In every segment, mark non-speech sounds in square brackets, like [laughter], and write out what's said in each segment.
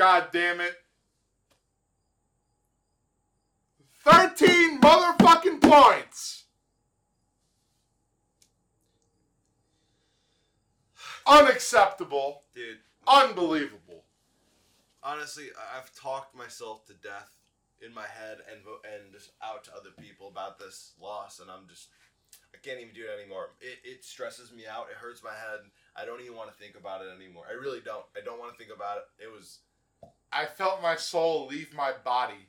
god damn it. 13 motherfucking points. Unacceptable. Dude, Unbelievable. honestly, I've talked myself to death in my head and and just out to other people about this loss, and I'm just I can't even do it anymore. It, it stresses me out. It hurts my head. I don't even want to think about it anymore. I really don't. I don't want to think about it. It was I felt my soul leave my body.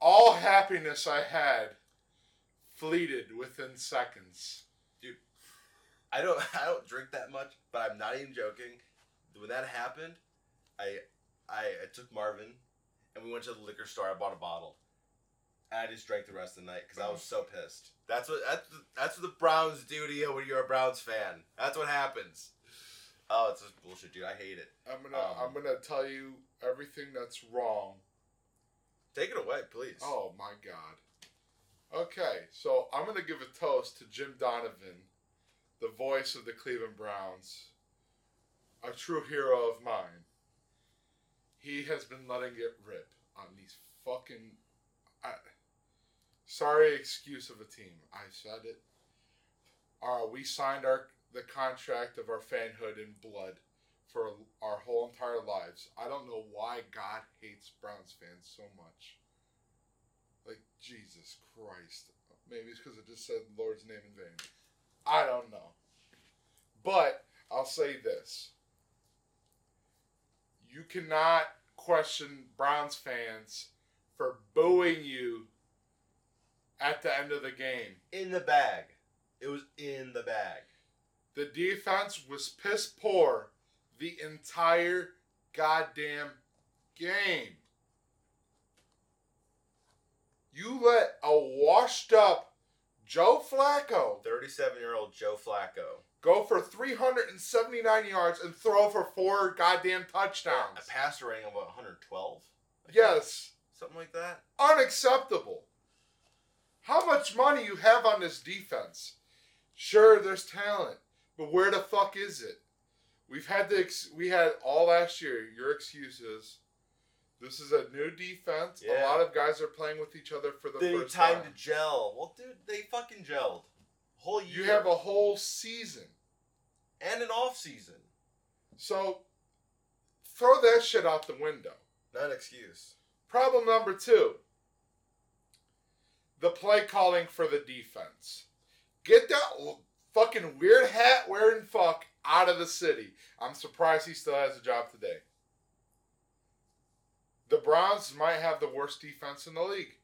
All happiness I had fleeted within seconds. Dude, I don't [laughs] I don't drink that much, but I'm not even joking. When that happened, I I, I took Marvin and we went to the liquor store. I bought a bottle. And I just drank the rest of the night because I was so pissed. That's what that's that's what the Browns do to you when you're a Browns fan. That's what happens. Oh, it's just bullshit, dude. I hate it. I'm gonna Um, I'm gonna tell you everything that's wrong. Take it away, please. Oh my god. Okay, so I'm gonna give a toast to Jim Donovan, the voice of the Cleveland Browns, a true hero of mine. He has been letting it rip on these fucking. I, sorry, excuse of a team. I said it. Uh, we signed our the contract of our fanhood in blood for our whole entire lives. I don't know why God hates Browns fans so much. Like Jesus Christ. Maybe it's because I just said the Lord's name in vain. I don't know. But I'll say this. You cannot question Browns fans for booing you at the end of the game. In the bag. It was in the bag. The defense was piss poor the entire goddamn game. You let a washed up Joe Flacco 37 year old Joe Flacco. go for 379 yards and throw for four goddamn touchdowns. A passer rating of 112? Yes, Something like that. unacceptable. How much money you have on this defense? Sure, there's talent, but where the fuck is it? We've had the ex- we had all last year. Your excuses. This is a new defense. A lot of guys are playing with each other for the They first time time. to gel. Well, dude, they fucking gelled. Whole year. You have a whole season, and an off season. so throw that shit out the window. Not an excuse. Problem number two the play calling for the defense. Get that fucking weird hat wearing fuck out of the city. I'm surprised he still has a job today. The Browns might have the worst defense in the league.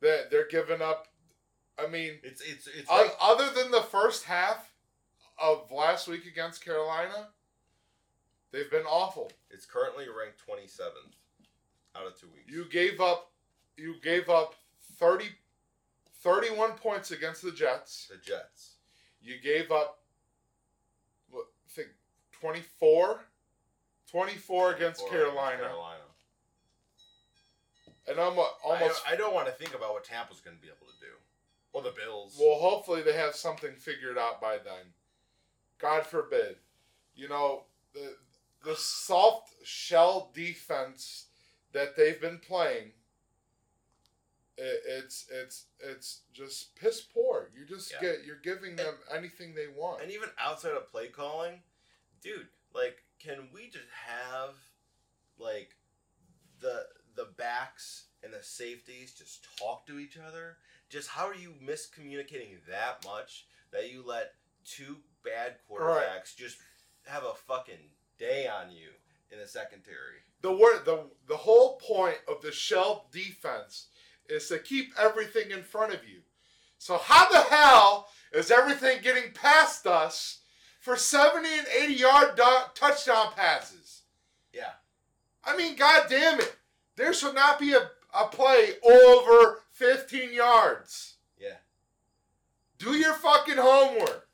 They're, they're giving up. I mean, It's it's it's right. other than the first half of last week against Carolina, they've been awful. It's currently ranked 27th out of two weeks. You gave up you gave up 30 31 points against the Jets. the Jets. You gave up what I think 24 24 against Or Carolina. Carolina. And I'm uh, almost I, I don't want to think about what Tampa's going to be able to do. Or the Bills. well hopefully they have something figured out by then. God forbid. You know, the the soft shell defense that they've been playing it, it's it's it's just piss poor. You just Yeah. get you're giving them anything they want. and even outside of play calling, dude, like, can we just have like the the backs and the safeties just talk to each other? Just how are you miscommunicating that much that you let two bad quarterbacks Right. just have a fucking day on you in the secondary? the word the the whole point of the shell defense is to keep everything in front of you. So how the hell is everything getting past us for 70 and 80 yard do- touchdown passes? Yeah. I mean, god damn it. There should not be a, a play over 15 yards. Yeah. Do your fucking homework.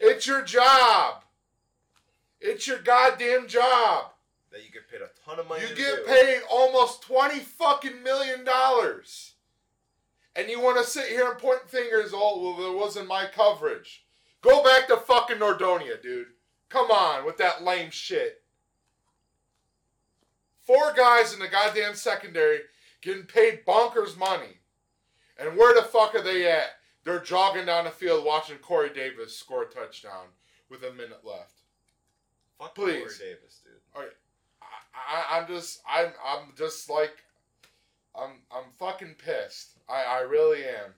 It's your job. It's your goddamn job. that you get paid a ton of money. You to get do. paid almost twenty fucking million dollars, and you want to sit here and point fingers? Oh, well, it wasn't my coverage. Go back to fucking Nordonia, dude. Come on with that lame shit. Four guys in the goddamn secondary getting paid bonkers money, and where the fuck are they at? They're jogging down the field watching Corey Davis score a touchdown with a minute left. Fuck Please. Corey Davis, dude. I, I, I'm just I'm I'm just like I'm I'm fucking pissed. I, I really am.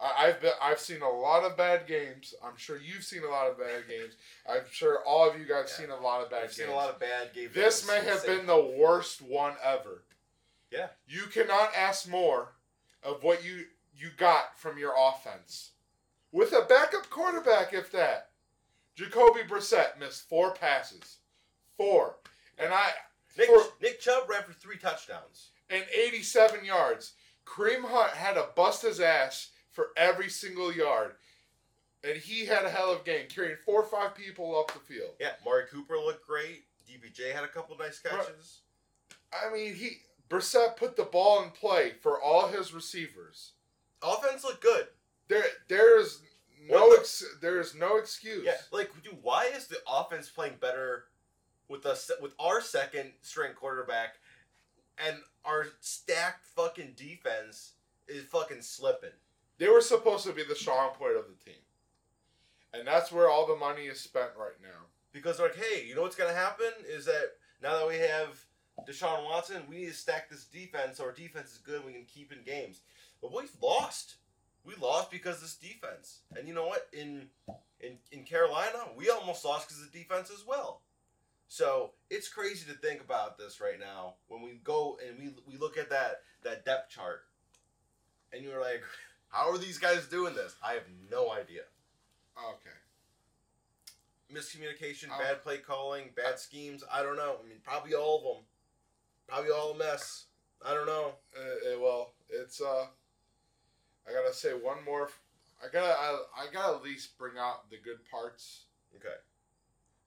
I, I've been I've seen a lot of bad games. I'm sure you've seen a lot of bad games. I'm sure all of you guys Yeah. seen a lot of bad I've games. seen a lot of bad games. this may have been the worst one ever. Yeah. You cannot ask more of what you you got from your offense. With a backup quarterback, if that. Jacoby Brissett missed four passes. Four. And I Nick, for- Nick Chubb ran for three touchdowns. and 87 yards. Kareem Hunt had to bust his ass for every single yard. And he had a hell of a game, carrying four or five people up the field. Yeah, Mari Cooper looked great. DPJ had a couple nice catches. I mean, he Brissett put the ball in play for all his receivers. Offense looked good. There, there is no, the- ex, there is no excuse. Yeah, like, dude, why is the offense playing better with us with our second string quarterback and our stacked fucking defense is fucking slipping? They were supposed to be the strong point of the team, and that's where all the money is spent right now. Because like, hey, you know what's gonna happen is that now that we have Deshaun Watson, we need to stack this defense so our defense is good and we can keep in games. But we've lost. We lost because of this defense. And you know what? In in in Carolina, we almost lost because of the defense as well. So it's crazy to think about this right now when we go and we we look at that that depth chart, and you're like, [laughs] how are these guys doing this? I have no idea. Okay. miscommunication, Um, bad play calling, bad schemes. I don't know. I mean, probably all of them. Probably all a mess. I don't know. Uh, uh, well, it's uh, I gotta say one more. I gotta I, I gotta at least bring out the good parts. Okay.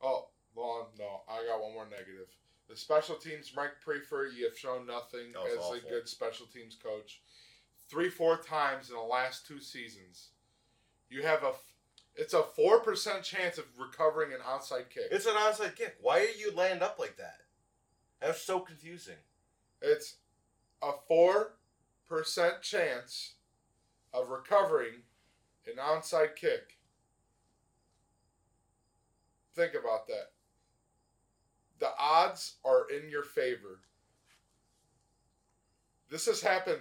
Oh, well, no, I got one more negative. The special teams, Mike Priefer, you have shown nothing as a good special teams coach. Three, four times in the last two seasons, you have a. It's a four percent chance of recovering an onside kick. It's an onside kick. Why are you land up like that? That's so confusing. It's a four percent chance of recovering an onside kick. Think about that. The odds are in your favor. This has happened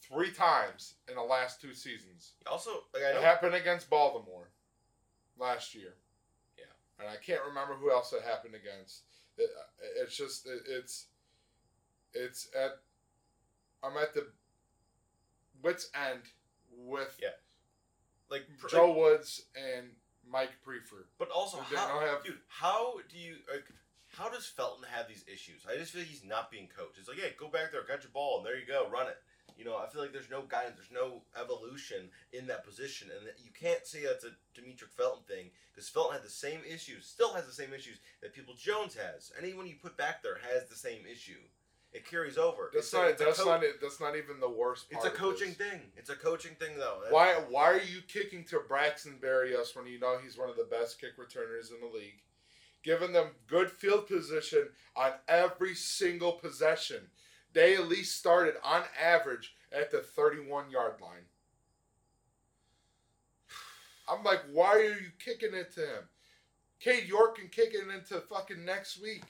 three times in the last two seasons. Also, like I It happened against Baltimore last year. Yeah. And I can't remember who else it happened against. It, uh, it's just it, it's it's at I'm at the wits end with Yeah. like Joe Woods and Mike Priefer. But also, how, don't have- dude, how do you like? How does Felton have these issues? I just feel like he's not being coached. It's like, hey, go back there, catch a ball, and there you go, run it. You know, I feel like there's no guidance, there's no evolution in that position, and that you can't say that's a Demetric Felton thing because Felton had the same issues, still has the same issues that Peoples-Jones has. Anyone you put back there has the same issue. It carries over. That's It's not a that's co- not. That's not even the worst part. It's a coaching thing. It's a coaching thing, though. That- Why why are you kicking to Braxton Berrios when you know he's one of the best kick returners in the league? Giving them good field position on every single possession. They at least started on average at the 31 yard line. [sighs] I'm like, why are you kicking it to him? Cade York can kick it into fucking next week.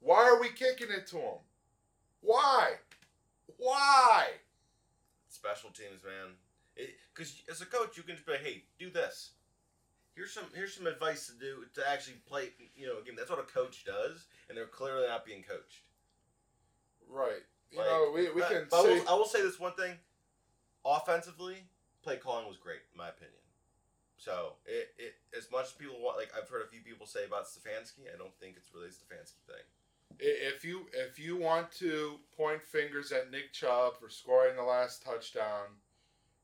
Why are we kicking it to him? Why? Why? special teams, man. Because as a coach, you can just be "Hey, do this. Here's some here's some advice to do to actually play. You know, a game. That's what a coach does, and they're clearly not being coached. Right. You Like, know, we, we But- can but I will, I will say this one thing: offensively, play calling was great, in my opinion. So it, it as much as people want, like I've heard a few people say about Stefanski, I don't think it's really a Stefanski thing. if you if you want to point fingers at Nick Chubb for scoring the last touchdown,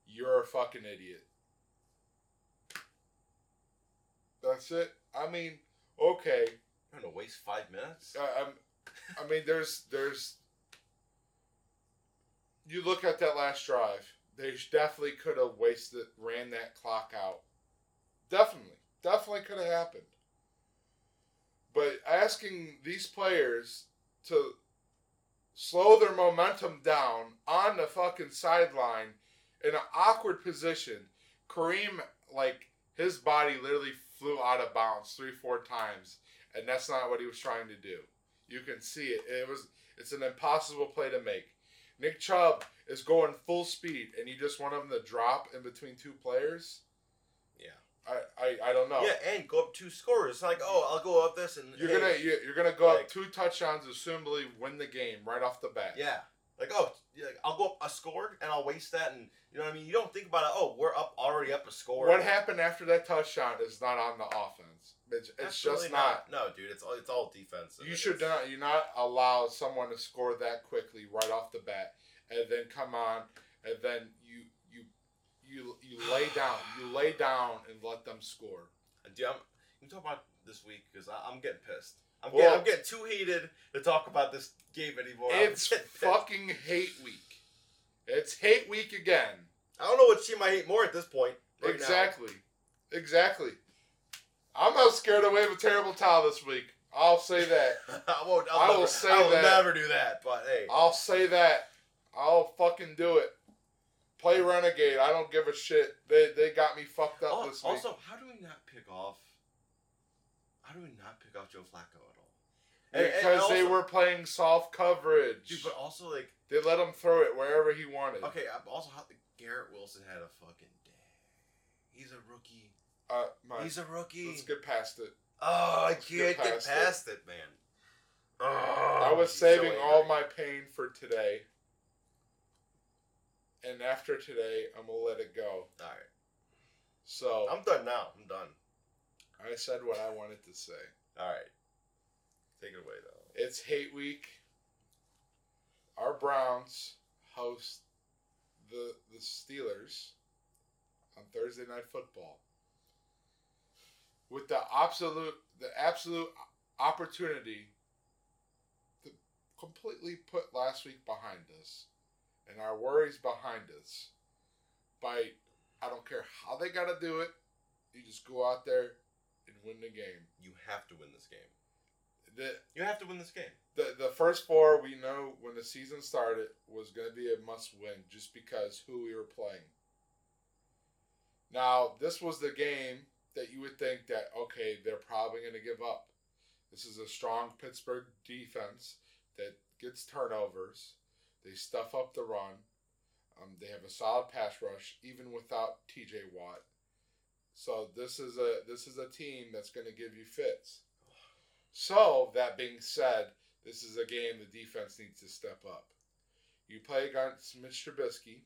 you're a fucking idiot. That's it. I mean, okay. I'm gonna waste five minutes. I, I'm I mean, there's there's. You look at that last drive. They definitely could have wasted, ran that clock out. Definitely, definitely could have happened. But asking these players to slow their momentum down on the fucking sideline in an awkward position, Kareem like his body literally flew out of bounds three, four times, and that's not what he was trying to do. You can see it. It was it's an impossible play to make. Nick Chubb is going full speed, and you just want him to drop in between two players. Yeah. I, I, I don't know. Yeah, and go up two scores. It's like, oh, I'll go up this and You're hey, gonna you- you're gonna go Like- up two touchdowns, and assumably win the game right off the bat. Yeah. Like, oh, yeah, I'll go up a score and I'll waste that, and you know what I mean. You don't think about it. Oh, we're up already up a score. What happened after that touchdown is not on the offense. It's, it's just not. No, dude, it's all it's all defense. You should not. You not allow someone to score that quickly right off the bat, and then come on, and then you you you you lay [sighs] down. You lay down and let them score. Dude, I'm, you talk about this week because I'm getting pissed. I'm, Well- getting, I'm getting too heated to talk about this game anymore. It's fucking hate week. It's hate week again. I don't know what team I hate more at this point. right now. exactly. Exactly. I'm not scared to wave a terrible towel this week. I'll say that. [laughs] I won't. I'll I will never, say I will that. never do that. But hey, I'll say that. I'll fucking do it. Play Renegade. I don't give a shit. They they got me fucked up this week. also, how do we not pick off? How do we not pick off Joe Flacco at all? And- and because they were playing soft coverage. Dude, but also like, they let him throw it wherever he wanted. okay, I'm also how Garrett Wilson had a fucking day. He's a rookie. Uh, my, He's a rookie. let's get past it. Oh, I can't get get past past, it. it. man. Oh, I was saving so all my pain for today. And after today, I'm gonna let it go. All right, So I'm done now. I'm done. I said what I wanted to say. All right, take it away though. It's hate week. Our Browns host the the Steelers on Thursday night football. With the absolute the absolute opportunity to completely put last week behind us and our worries behind us by I don't care how they got to do it. You just go out there and win the game. You have to win this game. The You have to win this game. the the first four we know when the season started was going to be a must win just because who we were playing. Now this was the game that you would think that okay they're probably going to give up. This is a strong Pittsburgh defense that gets turnovers. They stuff up the run. Um, they have a solid pass rush even without T.J. Watt. So this is a this is a team that's going to give you fits. So that being said, this is a game the defense needs to step up. You play against Mitch Trubisky.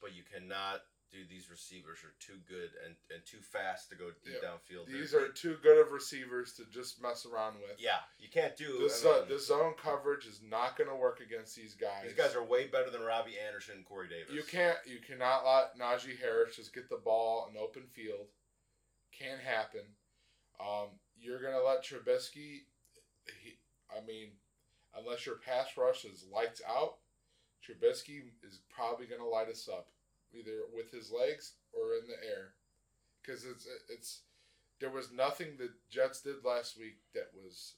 But you cannot do these receivers are too good and, and too fast to go deep Yeah. downfield. These They're- too good of receivers to just mess around with. yeah, you can't do. This, I uh, this zone coverage is not going to work against these guys. these guys are way better than Robbie Anderson and Corey Davis. You can't. You cannot let Najee Harris just get the ball in open field. Can't happen. Um, you're gonna let Trubisky. He, I mean, unless your pass rush is lights out, Trubisky is probably gonna light us up, either with his legs or in the air, because it's it's. There was nothing the Jets did last week that was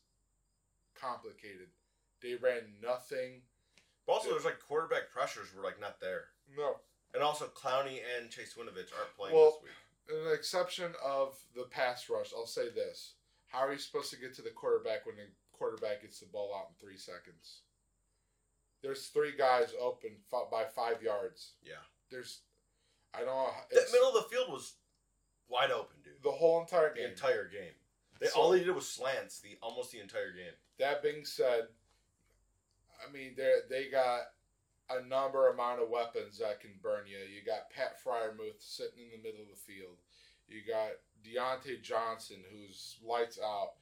complicated. They ran nothing. But also, there's like quarterback pressures were like not there, No, and also Clowney and Chase Winovich aren't playing Well, this week. an exception of the pass rush, I'll say this. How are you supposed to get to the quarterback when the quarterback gets the ball out in three seconds? There's three guys open by five yards. Yeah, There's, I don't know. that middle of the field was wide open, dude. the whole entire The game. entire game. They, So- all they did was slants the almost the entire game. That being said, I mean they they got a number amount of weapons that can burn you. You got Pat Freiermuth sitting in the middle of the field. You got Diontae Johnson who's lights out.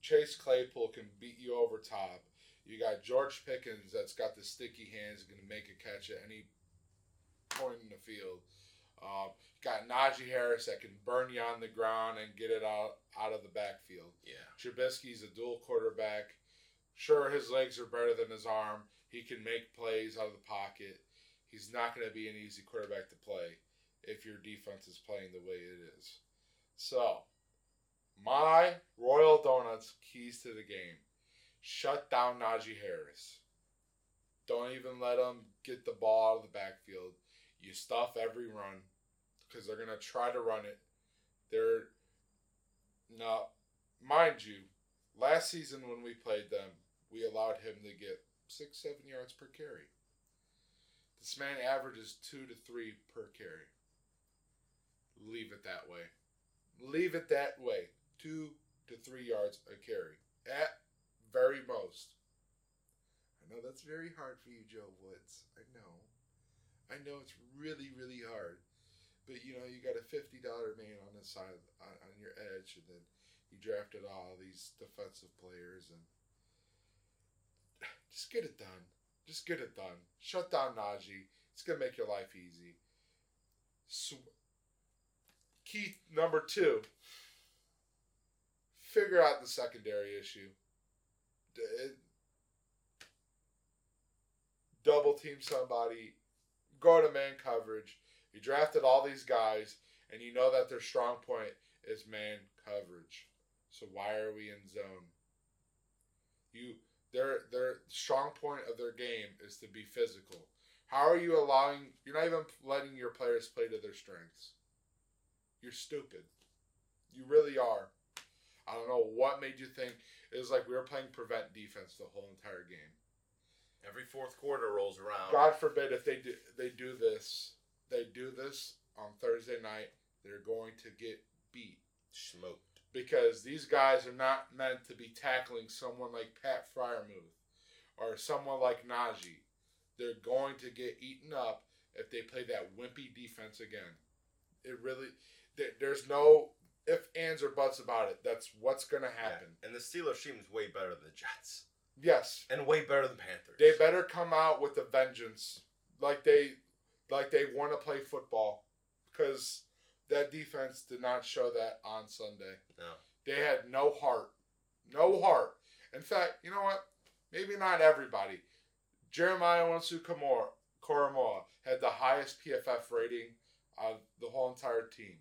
Chase Claypool can beat you over top. You got George Pickens that's got the sticky hands, going to make a catch at any point in the field. Um, you got Najee Harris that can burn you on the ground and get it out out of the backfield. Yeah. Trubisky's a dual quarterback. Sure, his legs are better than his arm. He can make plays out of the pocket. He's not going to be an easy quarterback to play if your defense is playing the way it is. So, my Royal Donuts keys to the game shut down Najee Harris. Don't even let him get the ball out of the backfield. You stuff every run because they're to try to run it. They're now, mind you, last season when we played them, we allowed him to get six, seven yards per carry. This man averages two to three per carry. Leave it that way. Leave it that way. Two to three yards a carry. At very most. I know that's very hard for you, Joe Woods. I know. I know it's really, really hard. But you know, you got a fifty dollar man on the side on, on your edge, and then you drafted all these defensive players, and [sighs] just get it done. Just get it done. Shut down Najee. It's gonna make your life easy. Key number two. Figure out the secondary issue. D- eh, double team somebody. Go to man coverage. You drafted all these guys, and you know that their strong point is man coverage. So why are we in zone? You their their strong point of their game is to be physical. How are you allowing? You're not even letting your players play to their strengths. You're stupid. You really are. I don't know what made you think it was like we were playing prevent defense the whole entire game. Every fourth quarter rolls around. God forbid if they do they do this, they do this on Thursday night, they're going to get beat Smoked. because these guys are not meant to be tackling someone like Pat Freiermuth or someone like Najee. They're going to get eaten up if they play that wimpy defense again. It really, there's no if, ands, or buts about it. That's what's going to happen. Yeah. And the Steelers team is way better than the Jets. Yes, And way better than Panthers. they better come out with a vengeance, like they, like they want to play football, because that defense did not show that on Sunday. No. They had no heart. No heart. In fact, you know what? Maybe not everybody. Jeremiah Owusu-Koramoah had the highest PFF rating of the whole entire team.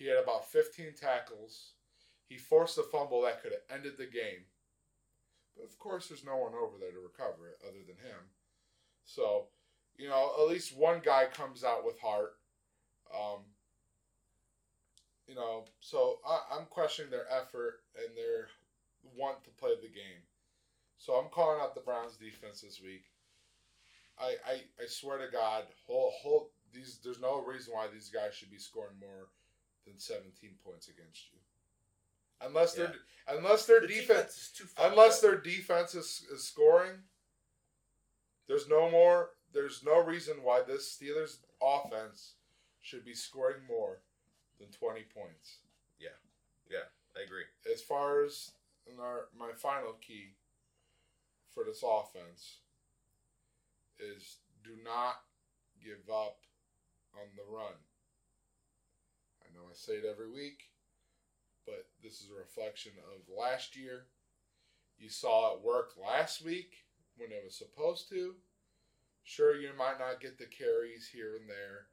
He had about 15 tackles. He forced a fumble that could have ended the game. But of course, there's no one over there to recover it other than him. So, you know, at least one guy comes out with heart. Um, you know, so I, I'm questioning their effort and their want to play the game. So I'm calling out the Browns defense this week. I I, I swear to God, whole whole these there's no reason why these guys should be scoring more than 17 points against you. Unless they're unless their The defense, is too fucking unless their defense is, is scoring, there's no more there's no reason why this Steelers offense should be scoring more than 20 points. Yeah. Yeah, I agree. as far as our, my final key for this offense is do not give up on the run. I say it every week, but this is a reflection of last year. You saw it work last week when it was supposed to. Sure, you might not get the carries here and there.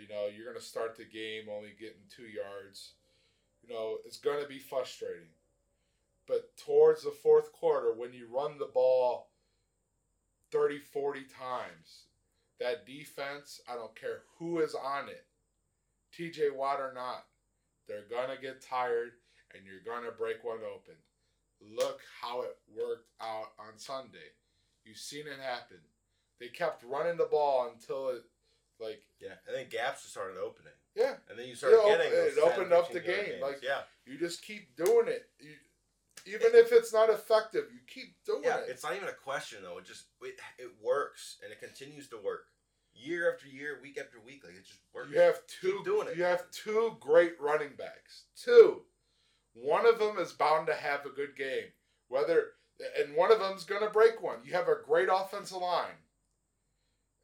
You know, you're going to start the game only getting two yards you know, it's going to be frustrating. But towards the fourth quarter, when you run the ball 30, 40 times, that defense, I don't care who is on it, TJ Watt or not, they're going to get tired and you're going to break one open. Look how it worked out on Sunday. You've seen it happen. They kept running the ball until it, like, Yeah, and then gaps just started opening, yeah, and then you started getting. it opened up the game, games. like- yeah, You just keep doing it. You, even if it's not effective, you keep doing it. yeah. it. It's not even a question though. It just it, it works, and it continues to work year after year, week after week. Like it just works. You have two. Doing it. You have two great running backs. Two. One of them is bound to have a good game. Whether and one of them's going to break one. You have a great offensive line,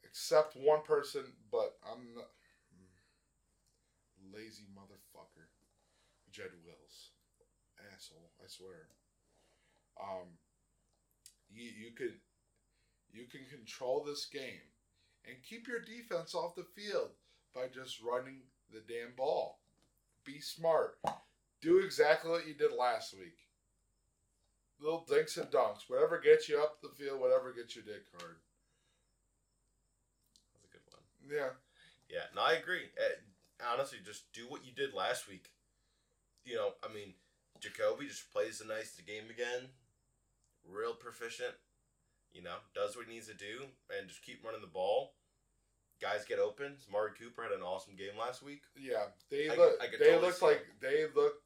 except one person. But I'm not, lazy motherfucker, Jed Wills, asshole. I swear. Um, can you can control this game and keep your defense off the field by just running the damn ball. Be smart. Do exactly what you did last week. Little dinks and dunks. Whatever gets you up the field, whatever gets your dick hard. That's a good one. Yeah. Yeah, no, I agree. Uh, honestly, just do what you did last week. You know, I mean, Jacoby just plays the nice game again. Real proficient. You know, does what he needs to do and just keep running the ball. Guys get open. Mari Cooper had an awesome game last week. Yeah. They I look I they totally looked like they looked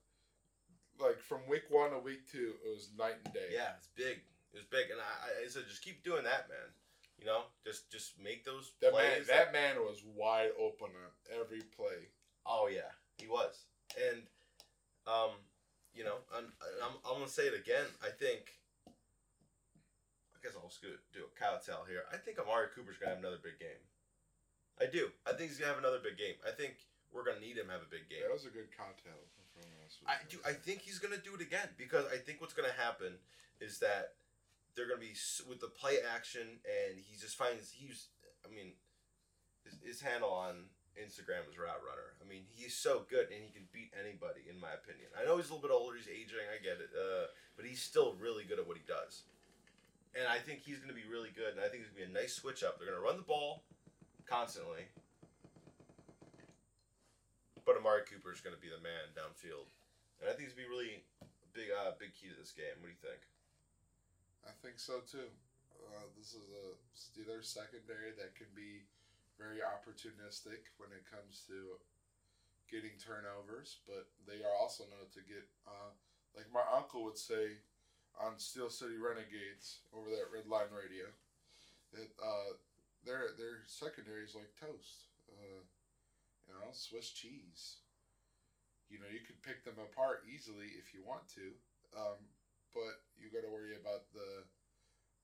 like from week one to week two, it was night and day. Yeah, it's big. It was big, and I, I said just keep doing that, man. You know, just just make those That man, plays. that man was wide open on every play. Oh yeah, he was, and um, you know, I'm, I'm, I'm gonna say it again. I think. I guess I'll just do a cowtail here. I think Amari Cooper's gonna have another big game. I do. I think he's gonna have another big game. I think we're gonna need him to have a big game. That was a good cocktail from last week. I do. I think he's gonna do it again because I think what's gonna happen is that they're gonna be with the play action, and he just finds he's. I mean, his, his handle on Instagram is route runner. I mean, he's so good, and he can beat anybody, in my opinion. I know he's a little bit older, he's aging, I get it, uh, but he's still really good at what he does. And I think he's gonna be really good, and I think it's gonna be a nice switch up. They're gonna run the ball constantly. But Amari Cooper is going to be the man downfield, and I think it's going to be really big, uh, big key to this game. What do you think? I think so too. Uh, this is a Steelers secondary that can be very opportunistic when it comes to getting turnovers, but they are also known to get, uh, like my uncle would say on Steel City Renegades over that Red Line Radio, that uh, their their secondary is like toast. Uh, you know, Swiss cheese. You know, you could pick them apart easily if you want to. Um, but you got to worry about the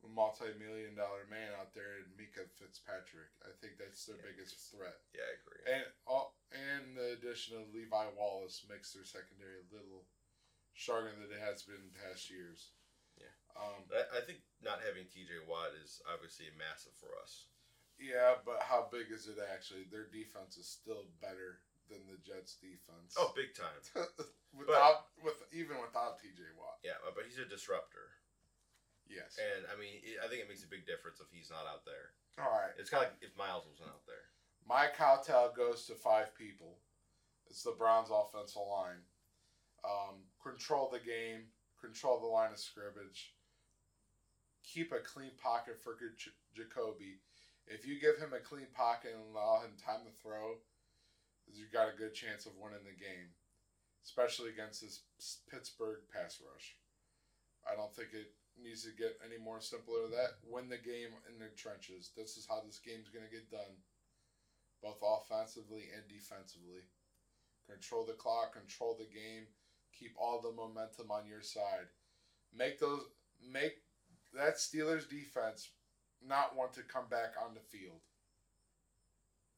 multi-million dollar man out there in Minkah Fitzpatrick. I think that's their Yeah, biggest threat. Yeah, I agree. And all, and the addition of Levi Wallace makes their secondary a little stronger than it has been in past years. Yeah. Um, I, I think not having T.J. Watt is obviously massive for us. yeah, but how big is it actually? Their defense is still better than the Jets' defense. Oh, big time. [laughs] without with even without TJ Watt. Yeah, but he's a disruptor, Yes. and I mean, it, I think it makes a big difference if he's not out there. All right. It's kind of like if Myles wasn't out there. My cowtail goes to five people. It's the Browns' offensive line. Um, control the game, control the line of scrimmage, keep a clean pocket for J- Jacoby. If you give him a clean pocket and allow him time to throw, you got a good chance of winning the game, especially against this Pittsburgh pass rush. I don't think it needs to get any more simpler than that. Win the game in the trenches. This is how this game's going to get done both offensively and defensively. Control the clock, control the game, keep all the momentum on your side. Make those make that Steelers defense not want to come back on the field.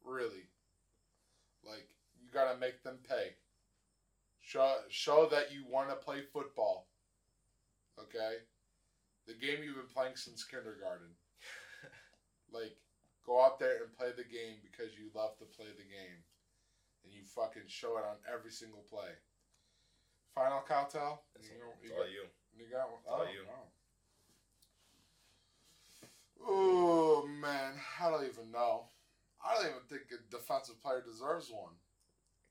Really. Like you got to make them pay. Show show that you want to play football. Okay? The game you've been playing since kindergarten. [laughs] Like Go out there and play the game because you love to play the game. And you fucking show it on every single play. Final You, know, all you. you got one? all Oh, you. no. Oh, man. I don't even know. I don't even think a defensive player deserves one.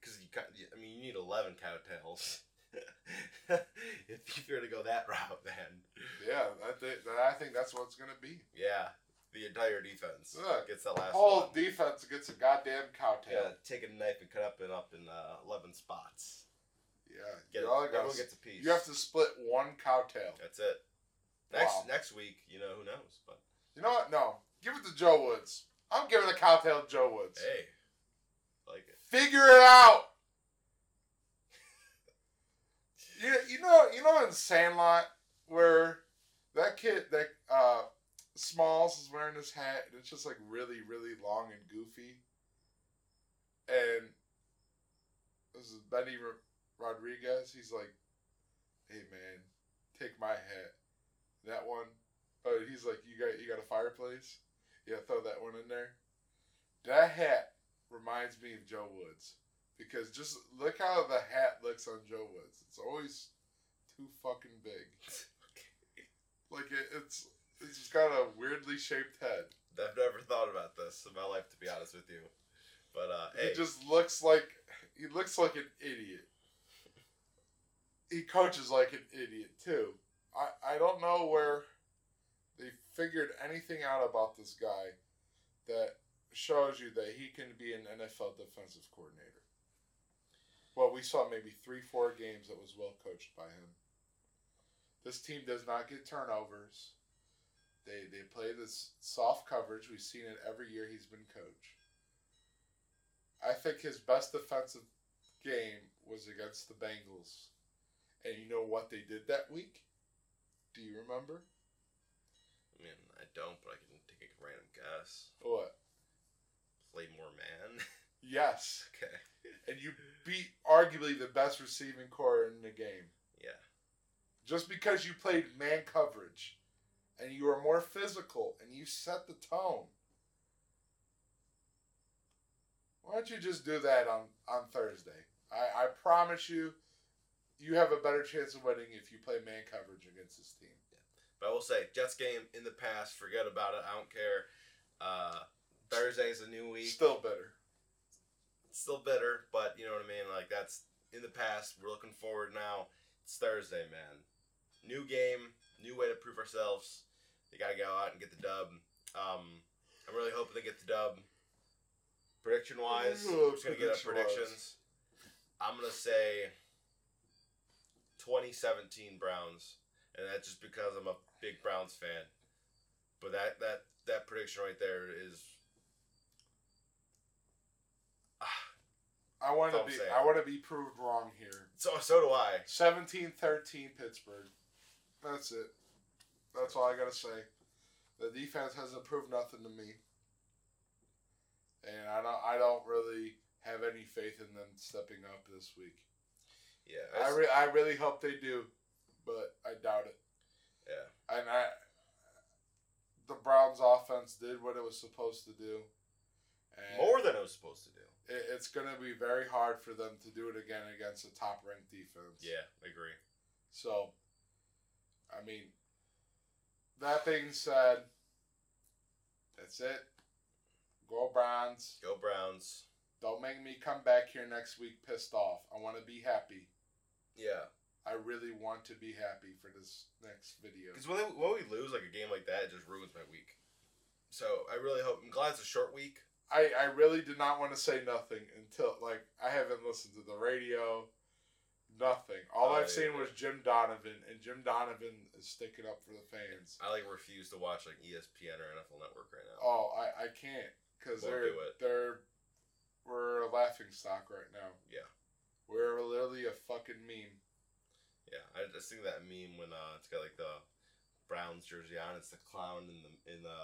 Because you, got- I mean, you need eleven cowtails. [laughs] if you're gonna go that route, then Yeah, I think, I think that's what it's going to be. yeah, the entire defense Look, gets that last Whole one. defense gets a goddamn cowtail. Yeah, take a knife and cut up it up in uh, eleven spots. Yeah. Get you, it. all Everyone gets a piece. you have to split one cowtail. That's it. Next Wow. next week, you know who knows, but You know what? No. Give it to Joe Woods. I'm giving the cowtail to Joe Woods. hey, like it. Figure it out. [laughs] you, you know you know in Sandlot where that kid that uh Smalls is wearing his hat and it's just like really really long and goofy. And this is Benny Rodriguez. He's like, "Hey man, take my hat." That one. Oh, he's like, "You got you got a fireplace? Yeah, throw that one in there." That hat reminds me of Joe Woods because just look how the hat looks on Joe Woods. It's always too fucking big. [laughs] Like it, it's it's just got a weirdly shaped head. I've never thought about this in my life, to be honest with you. But uh, hey, He just looks like he looks like an idiot. He coaches like an idiot too. I I don't know where they figured anything out about this guy that shows you that he can be an NFL defensive coordinator. Well, we saw maybe three, four games that was well coached by him. This team does not get turnovers. They they play this soft coverage. We've seen it every year he's been coach. I think his best defensive game was against the Bengals. And you know what they did that week? Do you remember? I mean, I don't, but I can take a random guess. What? Play more man. [laughs] Yes. okay. And you beat arguably the best receiving corps in the game. Yeah. Just because you played man coverage and you were more physical and you set the tone. Why don't you just do that on, on Thursday? I, I promise you, you have a better chance of winning if you play man coverage against this team. But I will say, Jets game in the past. Forget about it. I don't care. Uh, Thursday's a new week. Still better. Still better, but you know what I mean. Like that's in the past. We're looking forward now. It's Thursday, man. New game, new way to prove ourselves. They gotta go out and get the dub. Um, I'm really hoping they get the dub. Prediction wise, we're just gonna get up predictions. I'm gonna say 2017 Browns, and that's just because I'm a big Browns fan. But that that that prediction right there is I want to be say it. I want to be proved wrong here. so so do I. 17-13 Pittsburgh. That's it. That's all I got to say. The defense hasn't proved nothing to me. And I don't I don't really have any faith in them stepping up this week. Yeah, I, re- I really hope they do, but I doubt it. yeah. And I the Browns offense did what it was supposed to do. And More than it was supposed to do. it, it's going to be very hard for them to do it again against a top ranked defense. Yeah, I agree. So, I mean, that being said, that's it. Go Browns. Go Browns. Don't make me come back here next week pissed off. I want to be happy. Yeah, I really want to be happy for this next video. because when, when we lose like a game like that, it just ruins my week. So I really hope. I'm glad it's a short week. I, I really did not want to say nothing until, like, I haven't listened to the radio. Nothing. All Oh, I've seen was Jim Donovan, and Jim Donovan is sticking up for the fans. I like refuse to watch like ESPN or NFL Network right now. Oh, I, I can't because they're they're we're a laughing stock right now. Yeah. We're literally a fucking meme. Yeah, I just think that meme when uh, it's got like the Browns jersey on. It's the clown in the in the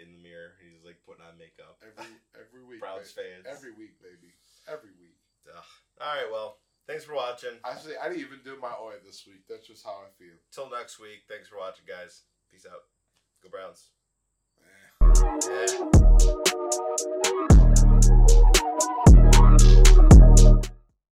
in the mirror. He's like putting on makeup every every [laughs] week. Browns fans every week, baby, every week. Ugh. All right, well, thanks for watching. Actually, I didn't even do my oi this week. That's just how I feel. Till next week, thanks for watching, guys. Peace out. Go Browns. Yeah.